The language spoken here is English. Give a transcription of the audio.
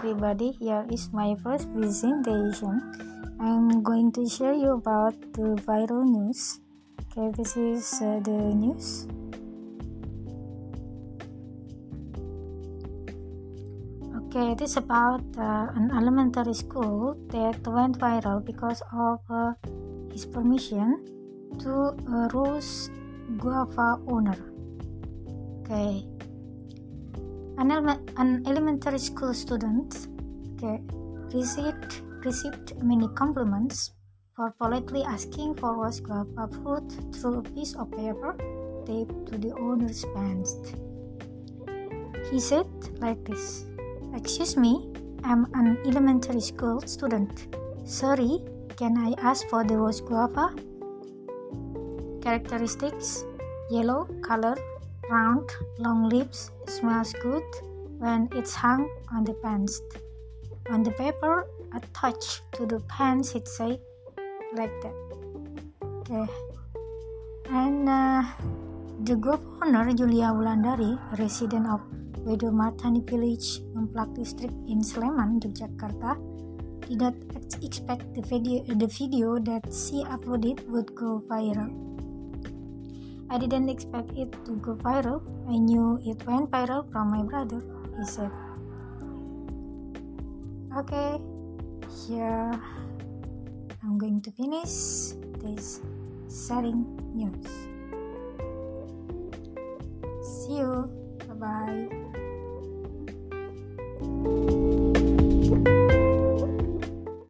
everybody, here is my first presentation. I'm going to share you about the viral news. Okay, this is uh, the news. Okay, it is about uh, an elementary school that went viral because of uh, his permission to uh, roast guava owner. Okay, an, an elementary school student okay, received received many compliments for politely asking for roast guava fruit through a piece of paper taped to the owner's pants. He said like this Excuse me, I'm an elementary school student. Sorry, can I ask for the roast guava? Characteristics Yellow color, round, long lips, smells good when it's hung on the pants. On the paper, attached to the pants, it say like that. Okay. And uh, the governor Julia Wulandari, resident of Wedo Martani Village, Ngemplak District in Sleman, Yogyakarta, did not expect the video, the video that she uploaded would go viral. I didn't expect it to go viral. I knew it went viral from my brother, he said. Okay, here I'm going to finish this sharing news. See you. Bye bye.